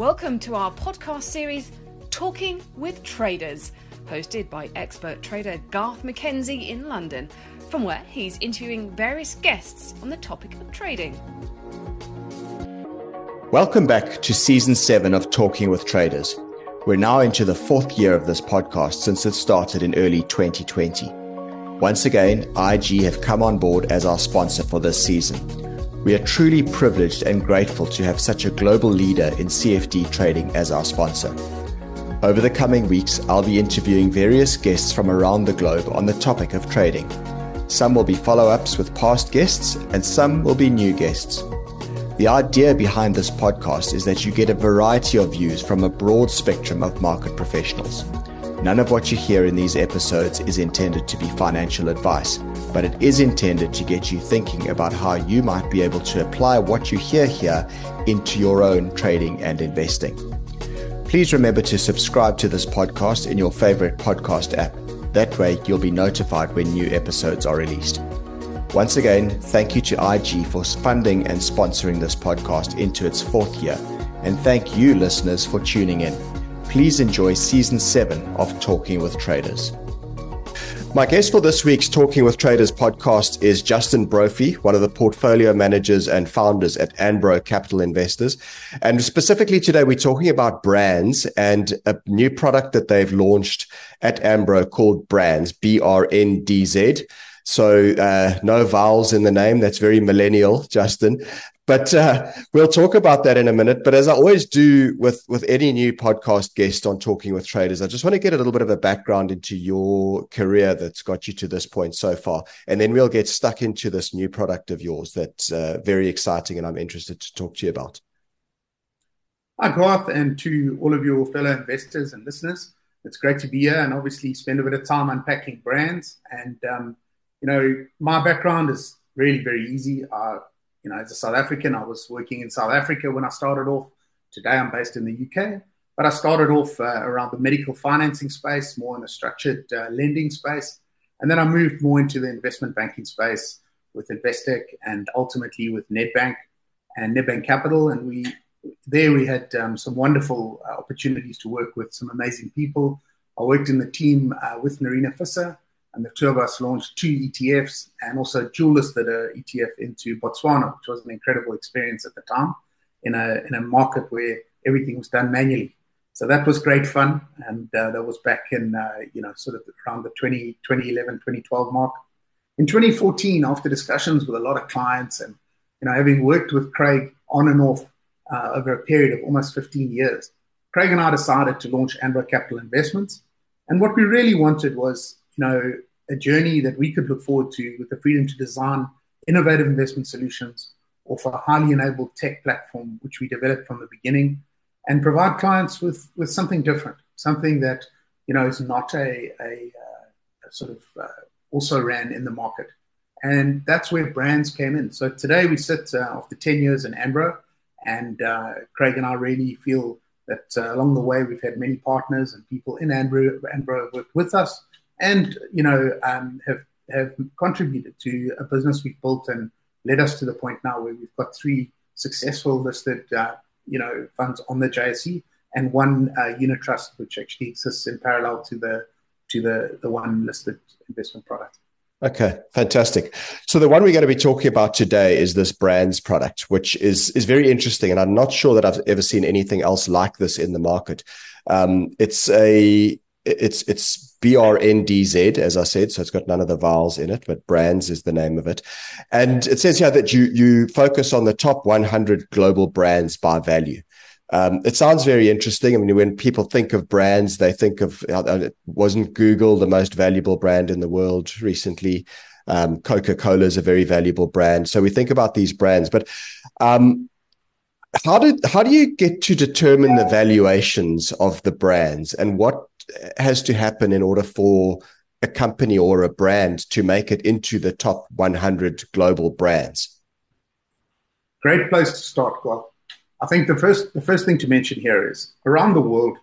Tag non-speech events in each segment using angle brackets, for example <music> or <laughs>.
Welcome to our podcast series, Talking with Traders, hosted by expert trader Garth McKenzie in London, from where he's interviewing various guests on the topic of trading. Welcome back to season seven of Talking with Traders. We're now into the fourth year of this podcast since it started in early 2020. Once again, IG have come on board as our sponsor for this season. We are truly privileged and grateful to have such a global leader in CFD trading as our sponsor. Over the coming weeks, I'll be interviewing various guests from around the globe on the topic of trading. Some will be follow ups with past guests, and some will be new guests. The idea behind this podcast is that you get a variety of views from a broad spectrum of market professionals. None of what you hear in these episodes is intended to be financial advice, but it is intended to get you thinking about how you might be able to apply what you hear here into your own trading and investing. Please remember to subscribe to this podcast in your favorite podcast app. That way, you'll be notified when new episodes are released. Once again, thank you to IG for funding and sponsoring this podcast into its fourth year. And thank you, listeners, for tuning in. Please enjoy season seven of Talking with Traders. My guest for this week's Talking with Traders podcast is Justin Brophy, one of the portfolio managers and founders at Anbro Capital Investors. And specifically today, we're talking about brands and a new product that they've launched at Anbro called Brands, B R N D Z. So uh, no vowels in the name. That's very millennial, Justin. But uh, we'll talk about that in a minute. But as I always do with with any new podcast guest on Talking with Traders, I just want to get a little bit of a background into your career that's got you to this point so far, and then we'll get stuck into this new product of yours that's uh, very exciting, and I'm interested to talk to you about. Hi, Garth, and to all of your fellow investors and listeners. It's great to be here, and obviously spend a bit of time unpacking brands. And um, you know, my background is really very easy. I you know, as a South African, I was working in South Africa when I started off. Today, I'm based in the UK, but I started off uh, around the medical financing space, more in the structured uh, lending space, and then I moved more into the investment banking space with Investec and ultimately with Nedbank and Nedbank Capital. And we there we had um, some wonderful uh, opportunities to work with some amazing people. I worked in the team uh, with Nerina Visser and the two of us launched two ETFs and also dual listed a ETF into Botswana, which was an incredible experience at the time in a in a market where everything was done manually. So that was great fun, and uh, that was back in uh, you know sort of around the 20, 2011, 2012 mark. In 2014, after discussions with a lot of clients and you know having worked with Craig on and off uh, over a period of almost 15 years, Craig and I decided to launch Anbro Capital Investments. And what we really wanted was you know, a journey that we could look forward to with the freedom to design innovative investment solutions, offer a highly enabled tech platform, which we developed from the beginning, and provide clients with, with something different, something that, you know, is not a, a, uh, a sort of uh, also ran in the market. And that's where brands came in. So today we sit uh, after 10 years in Anbro, and uh, Craig and I really feel that uh, along the way we've had many partners and people in Ambro, Anbro worked with us and you know um, have have contributed to a business we've built and led us to the point now where we've got three successful listed uh, you know funds on the JSE and one uh, unit trust which actually exists in parallel to the to the the one listed investment product. Okay, fantastic. So the one we're going to be talking about today is this brands product, which is is very interesting, and I'm not sure that I've ever seen anything else like this in the market. Um, it's a it's it's BRNDZ, as I said. So it's got none of the vowels in it, but brands is the name of it. And it says here that you, you focus on the top 100 global brands by value. Um, it sounds very interesting. I mean, when people think of brands, they think of, uh, wasn't Google the most valuable brand in the world recently? Um, Coca Cola is a very valuable brand. So we think about these brands, but um, how did how do you get to determine the valuations of the brands and what has to happen in order for a company or a brand to make it into the top 100 global brands? Great place to start, Well, I think the first the first thing to mention here is around the world,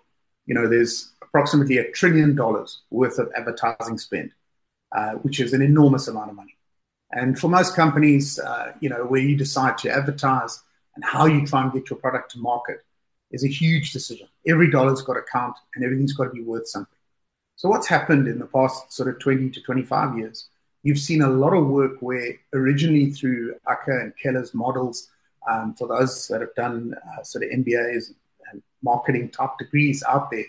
you know, there's approximately a trillion dollars worth of advertising spend, uh, which is an enormous amount of money. And for most companies, uh, you know, where you decide to advertise and how you try and get your product to market, is a huge decision. Every dollar's got to count and everything's got to be worth something. So, what's happened in the past sort of 20 to 25 years? You've seen a lot of work where originally through Aaker and Keller's models, um, for those that have done uh, sort of MBAs and marketing top degrees out there,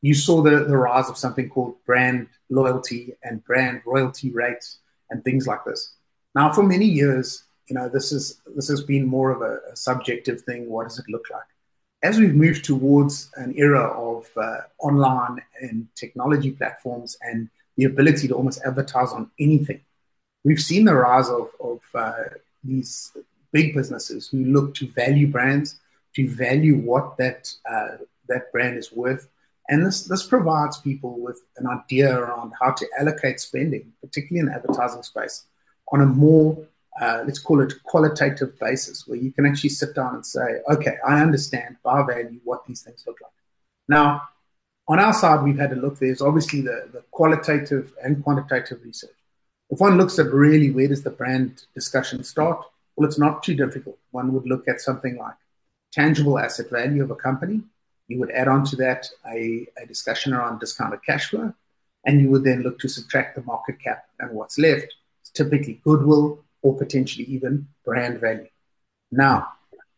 you saw the, the rise of something called brand loyalty and brand royalty rates and things like this. Now, for many years, you know, this is this has been more of a, a subjective thing. What does it look like? As we've moved towards an era of uh, online and technology platforms and the ability to almost advertise on anything, we've seen the rise of, of uh, these big businesses who look to value brands, to value what that uh, that brand is worth, and this this provides people with an idea around how to allocate spending, particularly in the advertising space, on a more uh, let's call it qualitative basis, where you can actually sit down and say, okay, I understand by value what these things look like. Now, on our side, we've had a look. There's obviously the, the qualitative and quantitative research. If one looks at really where does the brand discussion start, well, it's not too difficult. One would look at something like tangible asset value of a company. You would add on to that a, a discussion around discounted cash flow, and you would then look to subtract the market cap, and what's left is typically goodwill or potentially even brand value. Now,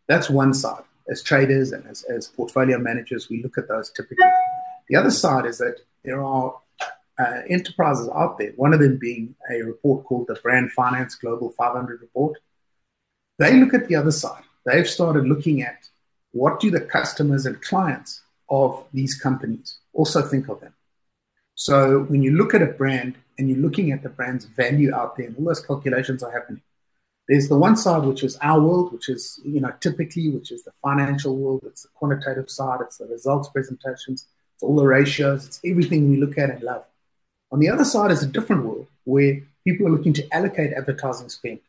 that's one side. As traders and as, as portfolio managers, we look at those typically. The other side is that there are uh, enterprises out there, one of them being a report called the Brand Finance Global 500 report. They look at the other side. They've started looking at what do the customers and clients of these companies also think of them. So when you look at a brand and you're looking at the brand's value out there, and all those calculations are happening. There's the one side, which is our world, which is, you know, typically, which is the financial world, it's the quantitative side, it's the results presentations, it's all the ratios, it's everything we look at and love. On the other side is a different world where people are looking to allocate advertising spend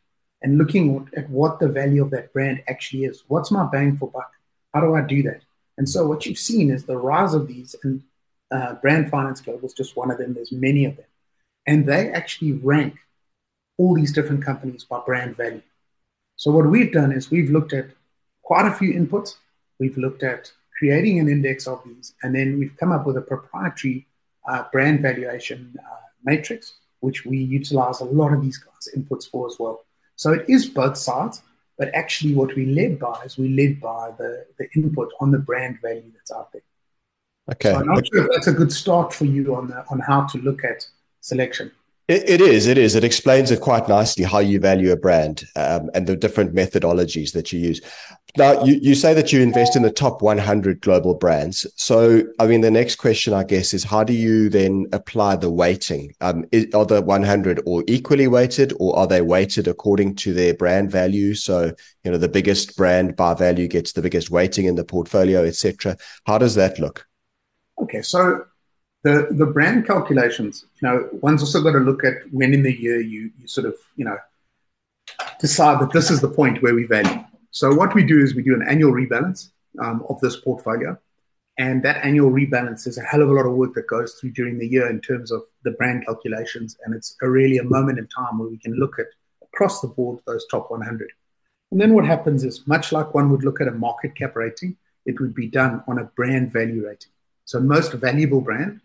and looking at what the value of that brand actually is. What's my bang for buck? How do I do that? And so what you've seen is the rise of these, and uh, Brand Finance Global is just one of them. There's many of them. And they actually rank all these different companies by brand value. So what we've done is we've looked at quite a few inputs. We've looked at creating an index of these, and then we've come up with a proprietary uh, brand valuation uh, matrix, which we utilize a lot of these guys' inputs for as well. So it is both sides, but actually what we led by is we led by the, the input on the brand value that's out there. Okay. So I'm not sure if that's a good start for you on the, on how to look at selection. It, it is. It is. It explains it quite nicely how you value a brand um, and the different methodologies that you use. Now, you, you say that you invest in the top 100 global brands. So, I mean, the next question, I guess, is how do you then apply the weighting? Um, is, are the 100 all equally weighted or are they weighted according to their brand value? So, you know, the biggest brand by value gets the biggest weighting in the portfolio, etc. How does that look? Okay, so the the brand calculations, you know, one's also got to look at when in the year you you sort of you know decide that this is the point where we value. So what we do is we do an annual rebalance um, of this portfolio, and that annual rebalance is a hell of a lot of work that goes through during the year in terms of the brand calculations, and it's a really a moment in time where we can look at across the board those top 100. And then what happens is much like one would look at a market cap rating, it would be done on a brand value rating. So most valuable brand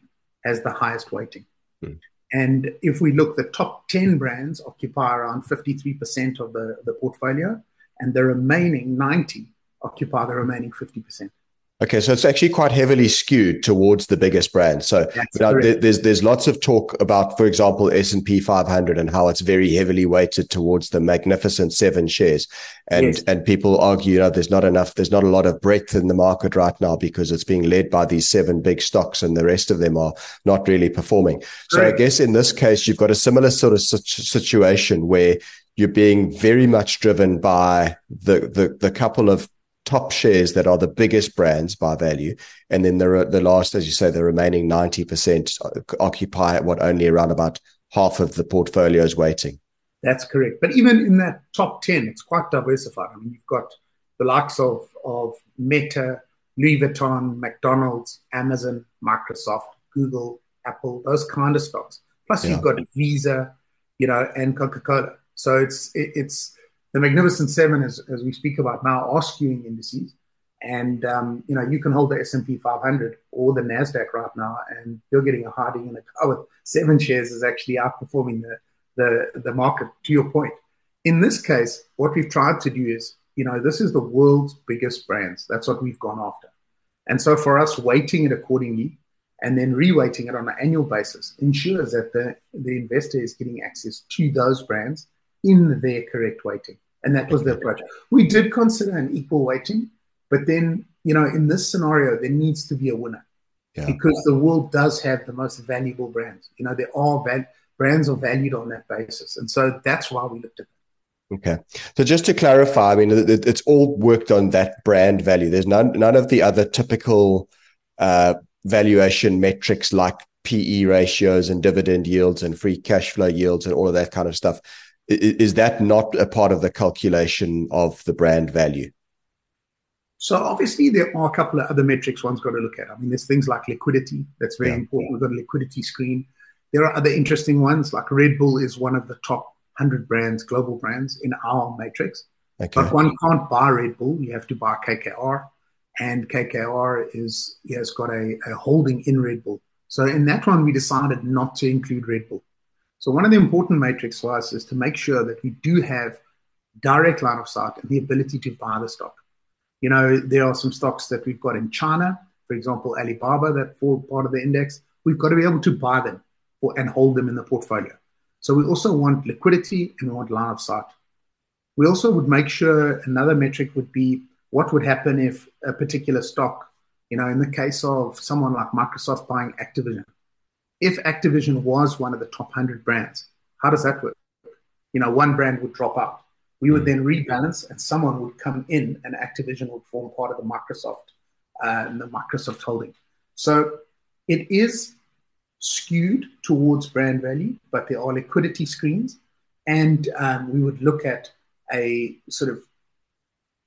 has the highest weighting. Mm. And if we look, the top 10 brands occupy around 53% of the, the portfolio, and the remaining 90 occupy the remaining 50%. Okay, so it's actually quite heavily skewed towards the biggest brands. So you know, there's there's lots of talk about, for example, S and P 500 and how it's very heavily weighted towards the magnificent seven shares, and yes. and people argue, you know, there's not enough, there's not a lot of breadth in the market right now because it's being led by these seven big stocks, and the rest of them are not really performing. So I guess in this case, you've got a similar sort of situation where you're being very much driven by the the, the couple of top shares that are the biggest brands by value. And then the, the last, as you say, the remaining 90% occupy what only around about half of the portfolio's weighting. That's correct. But even in that top 10, it's quite diversified. I mean, you've got the likes of, of Meta, Louis Vuitton, McDonald's, Amazon, Microsoft, Google, Apple, those kind of stocks. Plus, yeah. you've got Visa, you know, and Coca Cola. So it's it, it's the Magnificent Seven, as, as we speak about now, are skewing indices. And um, you know, you can hold the S and P 500 or the Nasdaq right now, and you're getting a hiding in a car with seven shares is actually outperforming the, the the market. To your point, in this case, what we've tried to do is, you know, this is the world's biggest brands. That's what we've gone after. And so for us, weighting it accordingly and then reweighting it on an annual basis ensures that the, the investor is getting access to those brands in their correct weighting. And that was the approach. We did consider an equal weighting, but then, you know, in this scenario, there needs to be a winner yeah. because the world does have the most valuable brands. You know, there are val- brands are valued on that basis. And so that's why we looked at that. Okay. So just to clarify, I mean, it's all worked on that brand value. There's none, none of the other typical uh, valuation metrics like PE ratios and dividend yields and free cash flow yields and all of that kind of stuff. Is that not a part of the calculation of the brand value? So obviously there are a couple of other metrics one's got to look at. I mean, there's things like liquidity. That's very yeah. important. We've got a liquidity screen. There are other interesting ones like Red Bull is one of the top 100 brands, global brands in our matrix. Okay. But one can't buy Red Bull. You have to buy KKR. And KKR is has got a, a holding in Red Bull. So in that one, we decided not to include Red Bull. So one of the important metrics for us is to make sure that we do have direct line of sight and the ability to buy the stock. You know, there are some stocks that we've got in China, for example, Alibaba, that fall part of the index. We've got to be able to buy them or, and hold them in the portfolio. So we also want liquidity and we want line of sight. We also would make sure another metric would be what would happen if a particular stock, you know, in the case of someone like Microsoft buying Activision, if Activision was one of the top 100 brands, how does that work? You know, one brand would drop out. We would hmm. then rebalance and someone would come in and Activision would form part of the Microsoft uh, and the Microsoft holding. So it is skewed towards brand value, but there are liquidity screens. And um, we would look at a sort of,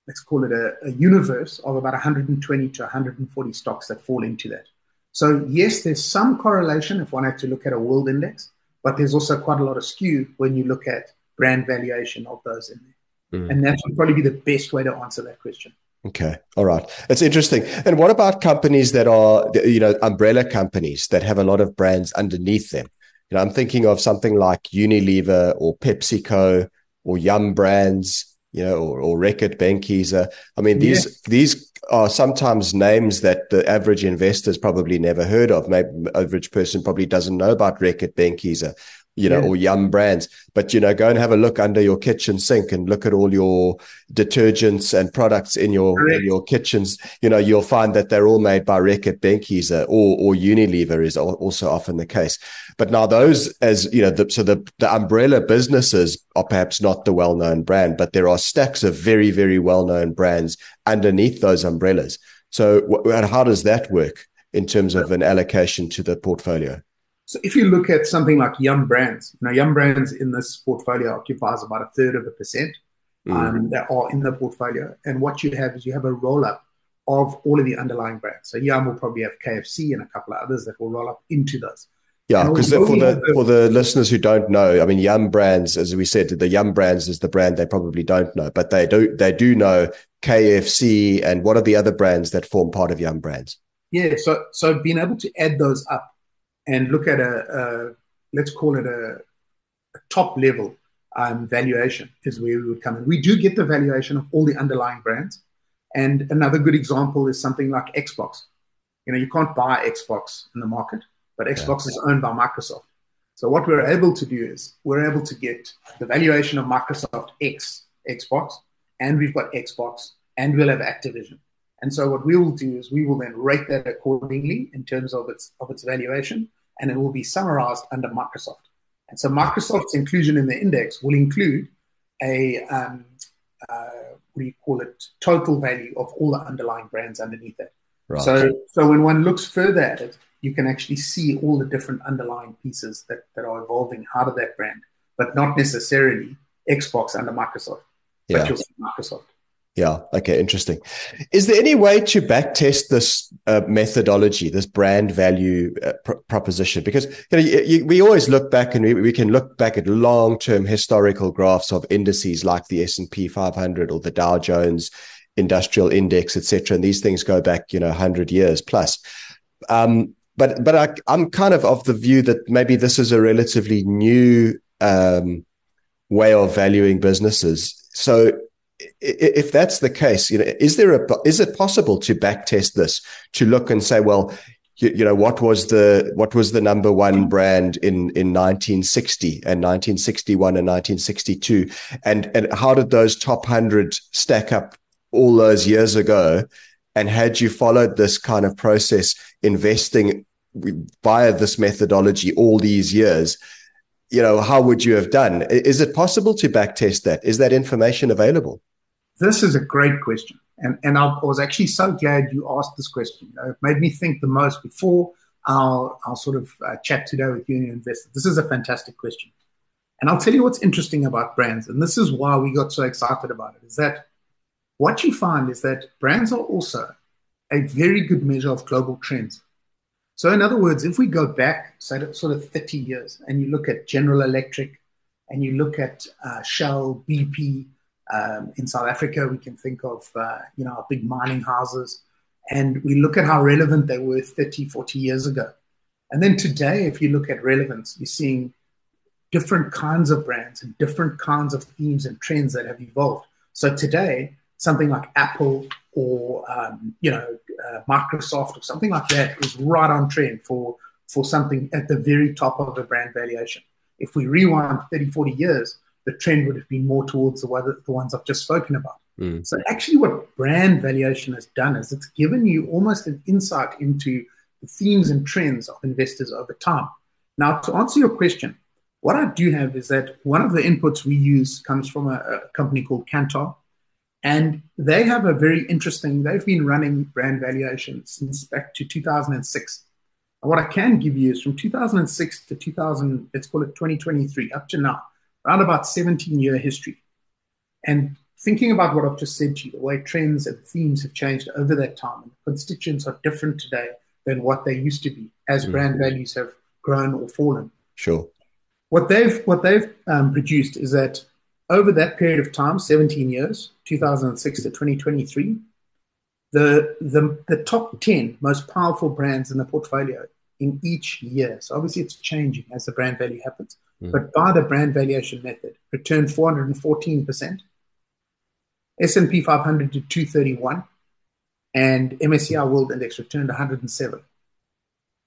let's call it a, a universe of about 120 to 140 stocks that fall into that. So yes, there's some correlation if one had to look at a world index, but there's also quite a lot of skew when you look at brand valuation of those in there. Mm. And that would probably be the best way to answer that question. Okay. All right. That's interesting. And what about companies that are, you know, umbrella companies that have a lot of brands underneath them? You know, I'm thinking of something like Unilever or PepsiCo or Yum Brands, you know, or, or Reckitt Benckiser. I mean, these yeah. these are sometimes names that the average investor's probably never heard of. Maybe average person probably doesn't know about Reckitt Benckiser you know, yeah. or Yum Brands. But, you know, go and have a look under your kitchen sink and look at all your detergents and products in your, in your kitchens. You know, you'll find that they're all made by Reckitt Benckiser or, or Unilever is also often the case. But now those as, you know, the, so the, the umbrella businesses are perhaps not the well-known brand, but there are stacks of very, very well-known brands underneath those umbrellas. So how does that work in terms of an allocation to the portfolio? So if you look at something like Yum Brands, now Yum Brands in this portfolio occupies about a third of a percent mm. um, that are in the portfolio. And what you have is you have a roll up of all of the underlying brands. So Yum will probably have KFC and a couple of others that will roll up into those. Yeah, because for the for the listeners who don't know, I mean, Yum Brands, as we said, the Yum Brands is the brand they probably don't know, but they do they do know KFC and what are the other brands that form part of Yum Brands? Yeah, so so being able to add those up and look at a, a let's call it a, a top level um, valuation is where we would come in. We do get the valuation of all the underlying brands. And another good example is something like Xbox. You know, you can't buy Xbox in the market, but Xbox yeah. is owned by Microsoft. So what we're able to do is we're able to get the valuation of Microsoft X Xbox, and we've got Xbox, and we'll have Activision. And so what we will do is we will then rate that accordingly in terms of its of its valuation, and it will be summarized under Microsoft. And so Microsoft's inclusion in the index will include a um, uh, what do you call it? Total value of all the underlying brands underneath it. Right. So so when one looks further at it, you can actually see all the different underlying pieces that, that are evolving out of that brand, but not necessarily Xbox under Microsoft. Yeah. But you'll see Microsoft. Yeah. Okay. Interesting. Is there any way to backtest this uh, methodology, this brand value uh, pr- proposition? Because you know, you, you, we always look back and we, we can look back at long-term historical graphs of indices like the S and P 500 or the Dow Jones industrial index, etc. And these things go back, you know, hundred years plus. Um, but but I, I'm kind of of the view that maybe this is a relatively new um, way of valuing businesses. So if that's the case, you know, is there a is it possible to backtest this to look and say, well, you, you, know, what was the what was the number one brand in in 1960 and 1961 and 1962, and and how did those top hundred stack up all those years ago? And had you followed this kind of process, investing via this methodology all these years, you know, how would you have done? Is it possible to backtest that? Is that information available? This is a great question. And, and I was actually so glad you asked this question. it made me think the most before our, our sort of uh, chat today with Union Investor. This is a fantastic question. And I'll tell you what's interesting about brands. And this is why we got so excited about it is that what you find is that brands are also a very good measure of global trends. So, in other words, if we go back, say, sort of 30 years, and you look at General Electric and you look at uh, Shell, BP, um, in South Africa, we can think of, uh, you know, our big mining houses, and we look at how relevant they were 30, 40 years ago. And then today, if you look at relevance, you're seeing different kinds of brands and different kinds of themes and trends that have evolved. So today, something like Apple or um, you know uh, Microsoft or something like that is right on trend for for something at the very top of the brand valuation. If we rewind 30, 40 years, the trend would have been more towards the, the ones I've just spoken about. Mm. So actually what brand valuation has done is it's given you almost an insight into the themes and trends of investors over time. Now, to answer your question, what I do have is that one of the inputs we use comes from a, a company called Kantar, and they have a very interesting, they've been running brand valuation since back to 2006. And what I can give you is from 2006 to 2000, let's call it 2023, up to now, around about 17 year history. And thinking about what I've just said to you, the way trends and themes have changed over that time, and constituents are different today than what they used to be as mm brand values have grown or fallen. Sure. What they've what they've um, produced is that over that period of time, 17 years, 2006 to 2023, the, the, the top 10 most powerful brands in the portfolio in each year. So obviously it's changing as the brand value happens. Mm. But by the brand valuation method, returned 414%. S&P 500 to 231 and MSCI World Index returned 107.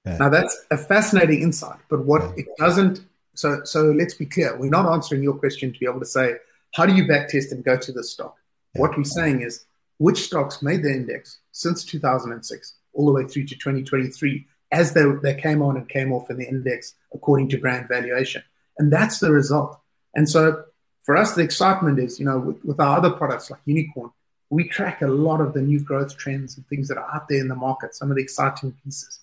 Yeah. Now that's a fascinating insight, but what yeah. it doesn't so, so let's be clear. We're not answering your question to be able to say, how do you backtest and go to the stock? Yeah. What we're saying is, which stocks made the index since 2006 all the way through to 2023 as they, they came on and came off in the index according to brand valuation. And that's the result. And so for us, the excitement is, you know, with, with our other products like Unicorn, we track a lot of the new growth trends and things that are out there in the market, some of the exciting pieces.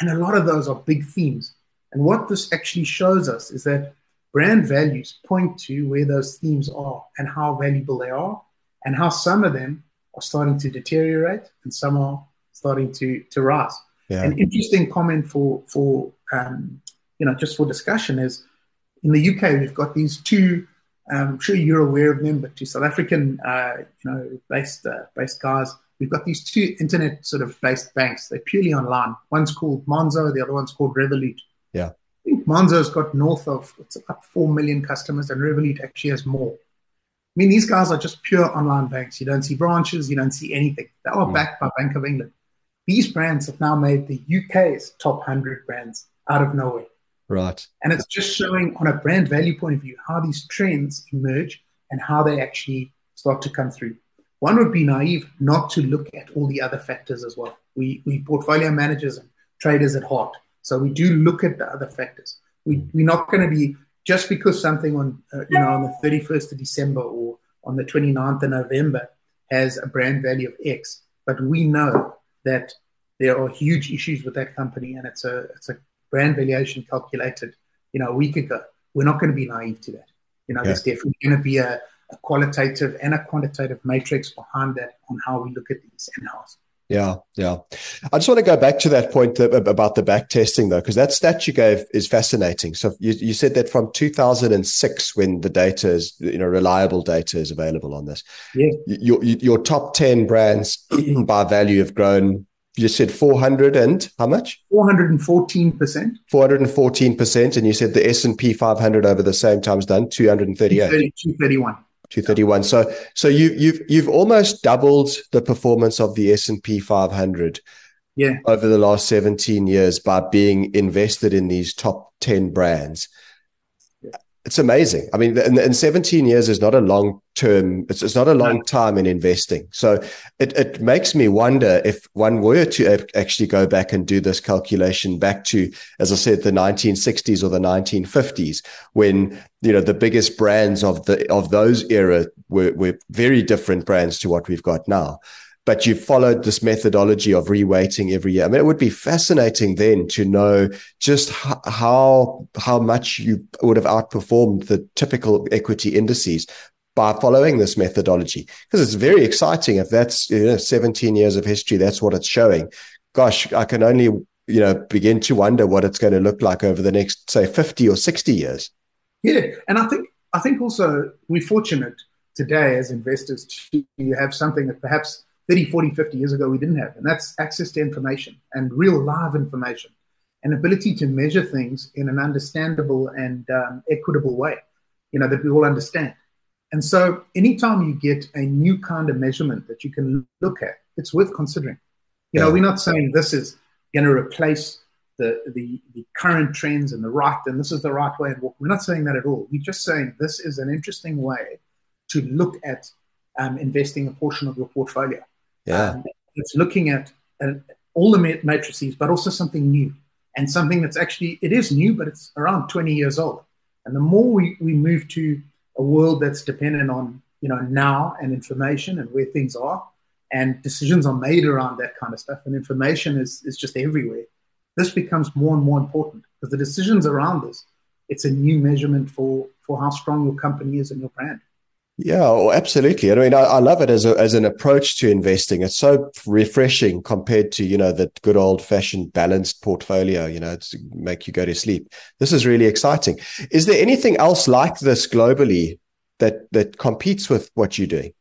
And a lot of those are big themes. And what this actually shows us is that brand values point to where those themes are and how valuable they are, and how some of them are starting to deteriorate and some are starting to, to rise. Yeah. An interesting comment for for um, you know just for discussion is in the UK we've got these two. Um, I'm sure you're aware of them, but two South African uh, you know based uh, based guys. We've got these two internet sort of based banks. They're purely online. One's called Monzo, the other one's called Revolut. Yeah. I think Monzo's got north of it's about four million customers, and Revolut actually has more. I mean, these guys are just pure online banks. You don't see branches, you don't see anything. They are mm. backed by Bank of England. These brands have now made the UK's top 100 brands out of nowhere. Right. And it's just showing on a brand value point of view how these trends emerge and how they actually start to come through. One would be naive not to look at all the other factors as well. We, we portfolio managers and traders at heart. So we do look at the other factors. We, we're not going to be just because something on uh, you know on the 31st of December or on the 29th of November has a brand value of X, but we know that there are huge issues with that company and it's a it's a brand valuation calculated you know a week ago. We're not going to be naive to that. You know, yeah. there's definitely going to be a, a, qualitative and a quantitative matrix behind that on how we look at these in house. Yeah, yeah. I just want to go back to that point about the back testing, though, because that stat you gave is fascinating. So you, you said that from 2006, when the data is, you know, reliable data is available on this, yeah. your, your top 10 brands <clears throat> by value have grown you said 400 and how much? 414% 414% and you said the s&p 500 over the same time has done 238 231 231 so so you you've you've almost doubled the performance of the s&p 500 yeah. over the last 17 years by being invested in these top 10 brands it's amazing. I mean, in, in 17 years is not a long term. It's, it's not a long time in investing. So it, it makes me wonder if one were to actually go back and do this calculation back to, as I said, the 1960s or the 1950s, when, you know, the biggest brands of the, of those era were, were very different brands to what we've got now but you followed this methodology of reweighting every year. I mean, it would be fascinating then to know just how how much you would have outperformed the typical equity indices by following this methodology. Because it's very exciting. If that's you know, 17 years of history that's what it's showing. Gosh i can only you know begin to wonder what it's going to look like over the next say 50 or 60 years. Yeah and i think i think also we're fortunate today as investors to have something that perhaps 30, 40, 50 years ago we didn't have. And that's access to information and real live information and ability to measure things in an understandable and um, equitable way, you know, that we all understand. And so anytime you get a new kind of measurement that you can look at, it's worth considering. You know, we're not saying this is going to replace the, the, the current trends and the right, and this is the right way. And we're not saying that at all. We're just saying this is an interesting way to look at um, investing a portion of your portfolio. Yeah. Um, it's looking at uh, all the matrices, but also something new and something that's actually, it is new, but it's around 20 years old. And the more we, we move to a world that's dependent on, you know, now and information and where things are, and decisions are made around that kind of stuff, and information is, is just everywhere, this becomes more and more important because the decisions around this, it's a new measurement for, for how strong your company is and your brand. Yeah, well, absolutely. I mean, I, I, love it as a, as an approach to investing. It's so refreshing compared to you know that good old fashioned balanced portfolio. You know, to make you go to sleep. This is really exciting. Is there anything else like this globally that that competes with what you're doing?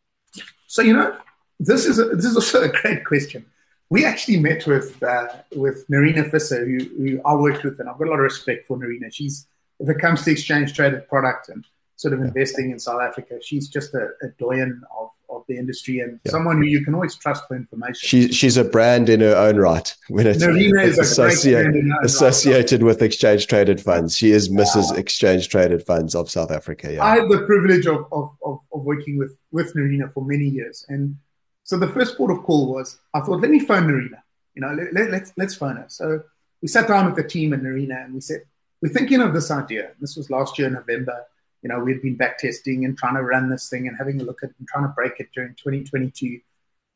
So you know, this is a, this is also a great question. We actually met with uh, with Nerina Visser, who, who I worked with, and I've got a lot of respect for Nerina. She's if it comes to exchange traded product and sort of investing in South Africa. She's just a, a doyen of, of the industry and yeah. someone who you can always trust for information. She, she's a brand in her own right when it's, it's associate, associated right. with exchange traded funds. She is Mrs. Exchange Traded Funds of South Africa. Yeah. I had the privilege of, of, of, of working with, with Nerina for many years. And so the first port of call was, I thought, let me phone Nerina. You know, let, let, let's, let's phone her. So we sat down with the team and Nerina and we said, we're thinking of this idea. This was last year, in November you know, we'd been back testing and trying to run this thing and having a look at it and trying to break it during 2022.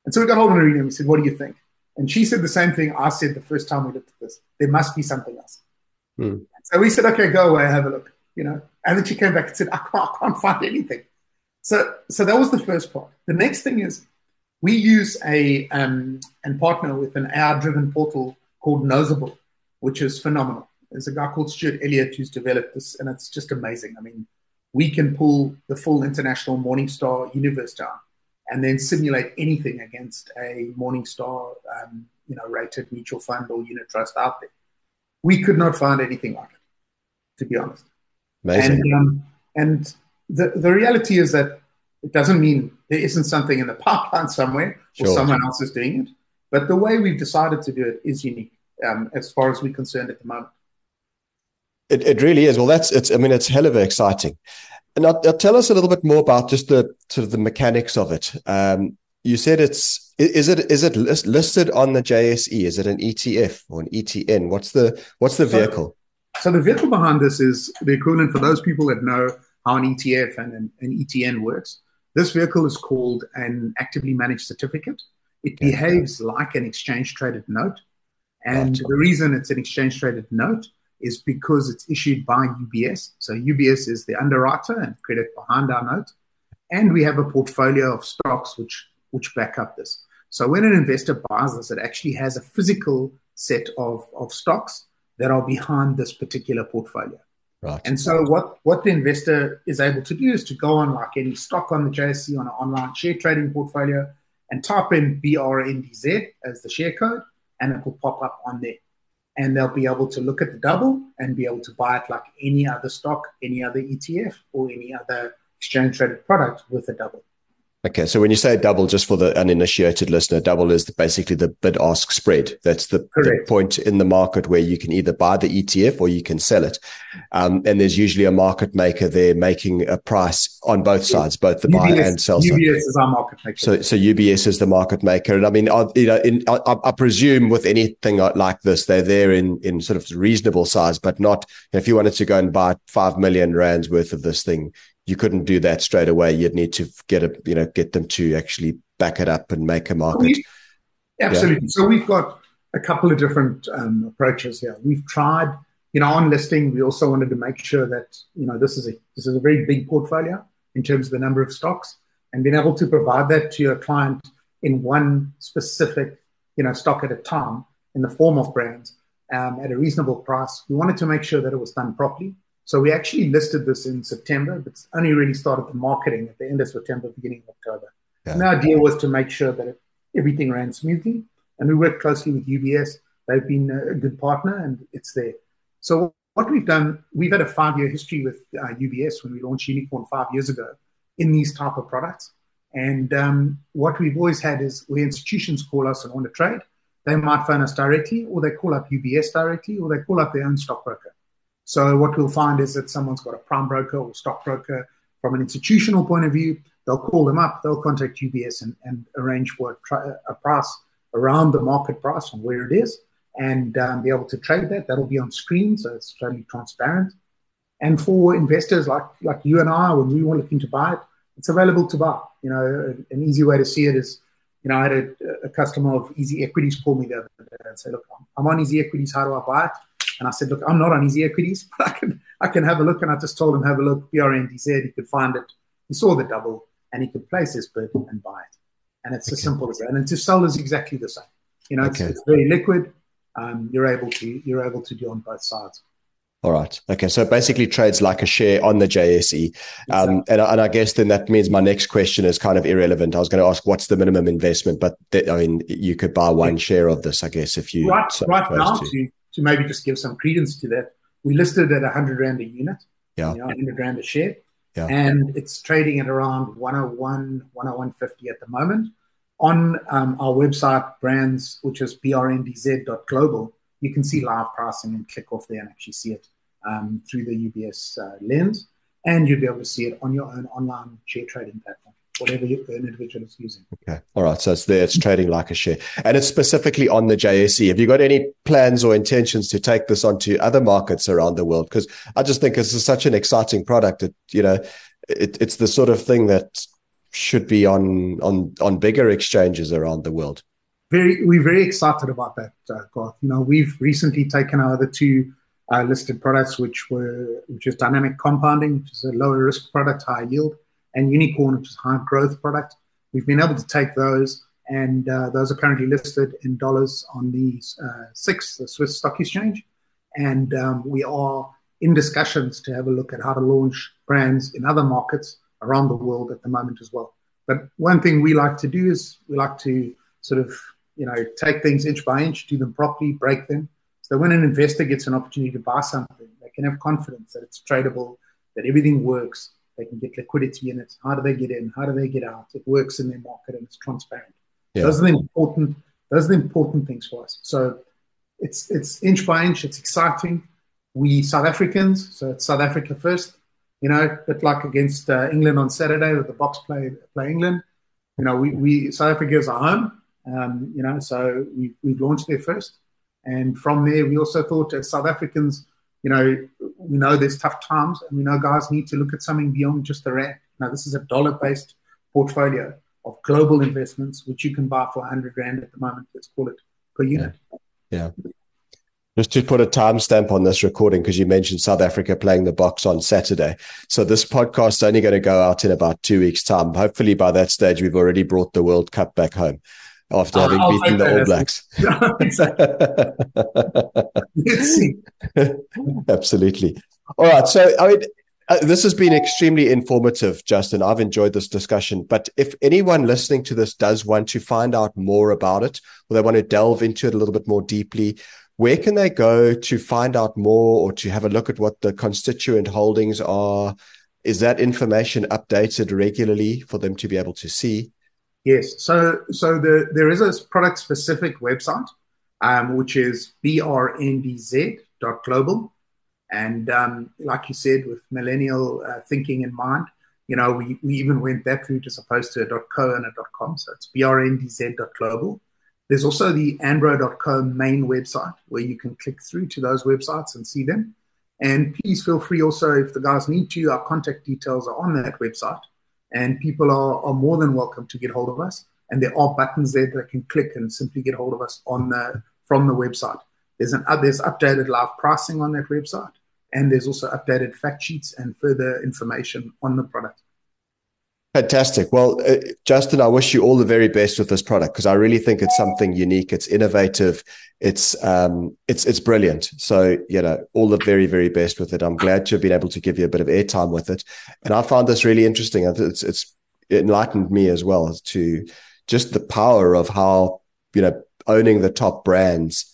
And so we got hold of Nerina and we said, what do you think? And she said the same thing I said the first time we looked at this. There must be something else. Mm. So we said, okay, go away, have a look, you know. And then she came back and said, I can't, I can't find anything. So, so that was the first part. The next thing is we use a um, and partner with an AI-driven portal called Knowsable, which is phenomenal. There's a guy called Stuart Elliott who's developed this, and it's just amazing. I mean, we can pull the full international Morningstar universe down and then simulate anything against a Morningstar, um, you know, rated mutual fund or unit trust out there. We could not find anything like it, to be honest. Amazing. And, um, and the, the reality is that it doesn't mean there isn't something in the <laughs> pipeline somewhere or someone else is doing it. But the way we've decided to do it is unique um, as far as we're concerned at the moment. It, it really is. Well, that's it's. I mean, it's hell of exciting. And now, now tell us a little bit more about just the sort of the mechanics of it. Um, you said it's is it is it listed on the JSE? Is it an ETF or an ETN? What's the what's the vehicle? So, so the vehicle behind this is the equivalent for those people that know how an ETF and an, an ETN works. This vehicle is called an actively managed certificate. It okay. behaves like an exchange traded note. And the reason it's an exchange traded note is because it's issued by UBS. So UBS is the underwriter and credit behind our note. And we have a portfolio of stocks which, which back up this. So when an investor buys this, it actually has a physical set of, of stocks that are behind this particular portfolio. Right. And so what, what the investor is able to do is to go on like any stock on the JSE on an online share trading portfolio and type in BRNDZ as the share code and it will pop up on there. And they'll be able to look at the double and be able to buy it like any other stock, any other ETF, or any other exchange traded product with a double. Okay, so when you say double, just for the uninitiated listener, double is basically the bid ask spread. That's the, the, point in the market where you can either buy the ETF or you can sell it. Um, and there's usually a market maker there making a price on both sides, both the UBS, buy and sell side. UBS is our market maker. So, so UBS is the market maker. And I mean, I, you know, in, I, I, presume with anything like this, they're there in, in sort of reasonable size, but not if you wanted to go and buy 5 million rands worth of this thing, you couldn't do that straight away. You'd need to get a, you know, get them to actually back it up and make a market. Absolutely. Yeah. So we've got a couple of different um, approaches here. We've tried, you know, on listing, we also wanted to make sure that, you know, this is a this is a very big portfolio in terms of the number of stocks and being able to provide that to your client in one specific, you know, stock at a time in the form of brands um, at a reasonable price. We wanted to make sure that it was done properly so we actually listed this in September, but only really started the marketing at the end of September, beginning of October. Yeah. And the idea was to make sure that everything ran smoothly. And we worked closely with UBS. They've been a good partner and it's there. So what we've done, we've had a five-year history with uh, UBS when we launched Unicorn five years ago in these type of products. And um, what we've always had is where institutions call us and want to trade, they might phone us directly, or they call up UBS directly, or they call up their own stockbroker. So what we'll find is that someone's got a prime broker or stockbroker from an institutional point of view. They'll call them up, they'll contact UBS and, and arrange for a, a, price around the market price on where it is and um, be able to trade that. That'll be on screen, so it's totally transparent. And for investors like like you and I, when we were looking to buy it, it's available to buy. You know, an easy way to see it is, you know, I had a, a customer of Easy Equities call me the other day and say, look, I'm on Easy Equities. How do I buy it? And I said, look, I'm not on easy equities, <laughs> but I can I can have a look. And I just told him, have a look, BRNDZ, he could find it. He saw the double and he could place his bid and buy it. And it's okay. as simple as that. And to sell is exactly the same. You know, okay. it's, it's, very liquid. Um, you're able to you're able to do on both sides. All right. Okay. So basically, trades like a share on the JSE, um, exactly. and, and I guess then that means my next question is kind of irrelevant. I was going to ask what's the minimum investment, but th- I mean, you could buy one share of this, I guess, if you right right now to. To maybe just give some credence to that, we listed at 100 Rand a unit, yeah. You know, 100 Rand a share. Yeah. And it's trading at around 101, 101.50 at the moment. On um, our website, brands, which is brndz.global, you can see live pricing and click off there and actually see it um, through the UBS uh, lens. And you'll be able to see it on your own online share trading platform whatever an individual is using. Okay. All right. So it's there, it's trading like a share. And it's specifically on the JSE. Have you got any plans or intentions to take this onto other markets around the world? Because I just think this is such an exciting product. It, you know, it, it's the sort of thing that should be on on on bigger exchanges around the world. Very, we're very excited about that, uh, Garth. You know, we've recently taken our other two uh, listed products, which were which is dynamic compounding, which is a lower risk product, high yield, and Unicorn, which is high growth product. We've been able to take those, and uh, those are currently listed in dollars on the uh, SIX, the Swiss Stock Exchange. And um, we are in discussions to have a look at how to launch brands in other markets around the world at the moment as well. But one thing we like to do is we like to sort of, you know, take things inch by inch, do them properly, break them. So when an investor gets an opportunity to buy something, they can have confidence that it's tradable, that everything works, they can get liquidity in it. How do they get in? How do they get out? It works in their market and it's transparent. Yeah. Those are the important. Those are the important things for us. So it's it's inch by inch. It's exciting. We South Africans, so it's South Africa first. You know, but like against uh, England on Saturday with the box play play England. You know, we, we South Africa is our home. Um, you know, so we we've launched there first, and from there we also thought as South Africans you know, we know there's tough times and we know guys need to look at something beyond just the rand. Now, this is a dollar based portfolio of global investments, which you can buy for 100 Rand at the moment, let's call it per unit. Yeah. yeah. Just to put a timestamp on this recording, because you mentioned South Africa playing the box on Saturday. So this podcast is only going to go out in about two weeks' time. Hopefully, by that stage, we've already brought the World Cup back home. After having I'll beaten the All Blacks. <laughs> Let's see. <laughs> Absolutely. All right. So, I mean, uh, this has been extremely informative, Justin. I've enjoyed this discussion. But if anyone listening to this does want to find out more about it, or they want to delve into it a little bit more deeply, where can they go to find out more or to have a look at what the constituent holdings are? Is that information updated regularly for them to be able to see? Yes. So, so the, there is a product specific website, um, which is brndz.global. And um, like you said, with millennial uh, thinking in mind, you know, we, we even went that route as opposed to a .co and a .com. So it's brndz.global. There's also the anbro.co main website where you can click through to those websites and see them. And please feel free also, if the guys need to, our contact details are on that website. And people are, are more than welcome to get hold of us. And there are buttons there that can click and simply get hold of us on the, from the website. There's an uh, there's updated live pricing on that website, and there's also updated fact sheets and further information on the product. Fantastic. Well, uh, Justin, I wish you all the very best with this product because I really think it's something unique. It's innovative. It's um, it's it's brilliant. So you know, all the very very best with it. I'm glad to have been able to give you a bit of airtime with it, and I found this really interesting. It's it's enlightened me as well as to just the power of how you know owning the top brands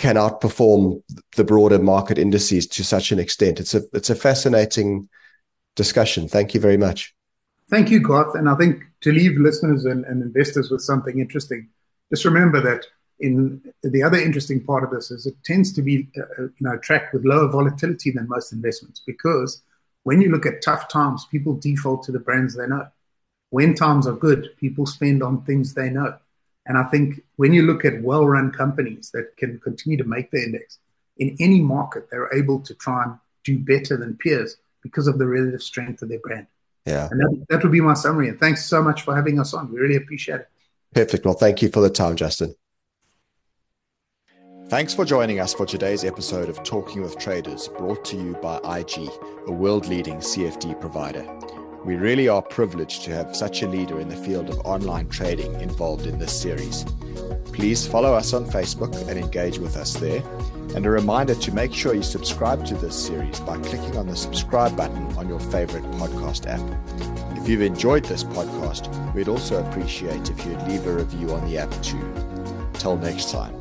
can outperform the broader market indices to such an extent. It's a it's a fascinating discussion. Thank you very much. Thank you, Garth. And I think to leave listeners and, and investors with something interesting, just remember that in the other interesting part of this is it tends to be uh, you know tracked with lower volatility than most investments because when you look at tough times, people default to the brands they know. When times are good, people spend on things they know. And I think when you look at well run companies that can continue to make the index in any market, they're able to try and do better than peers because of the relative strength of their brand. Yeah. And that, that would be my summary. And thanks so much for having us on. We really appreciate it. Perfect. Well, thank you for the time, Justin. Thanks for joining us for today's episode of Talking with Traders, brought to you by IG, a world leading CFD provider. We really are privileged to have such a leader in the field of online trading involved in this series. Please follow us on Facebook and engage with us there. And a reminder to make sure you subscribe to this series by clicking on the subscribe button on your favorite podcast app. If you've enjoyed this podcast, we'd also appreciate if you'd leave a review on the app too. Till next time.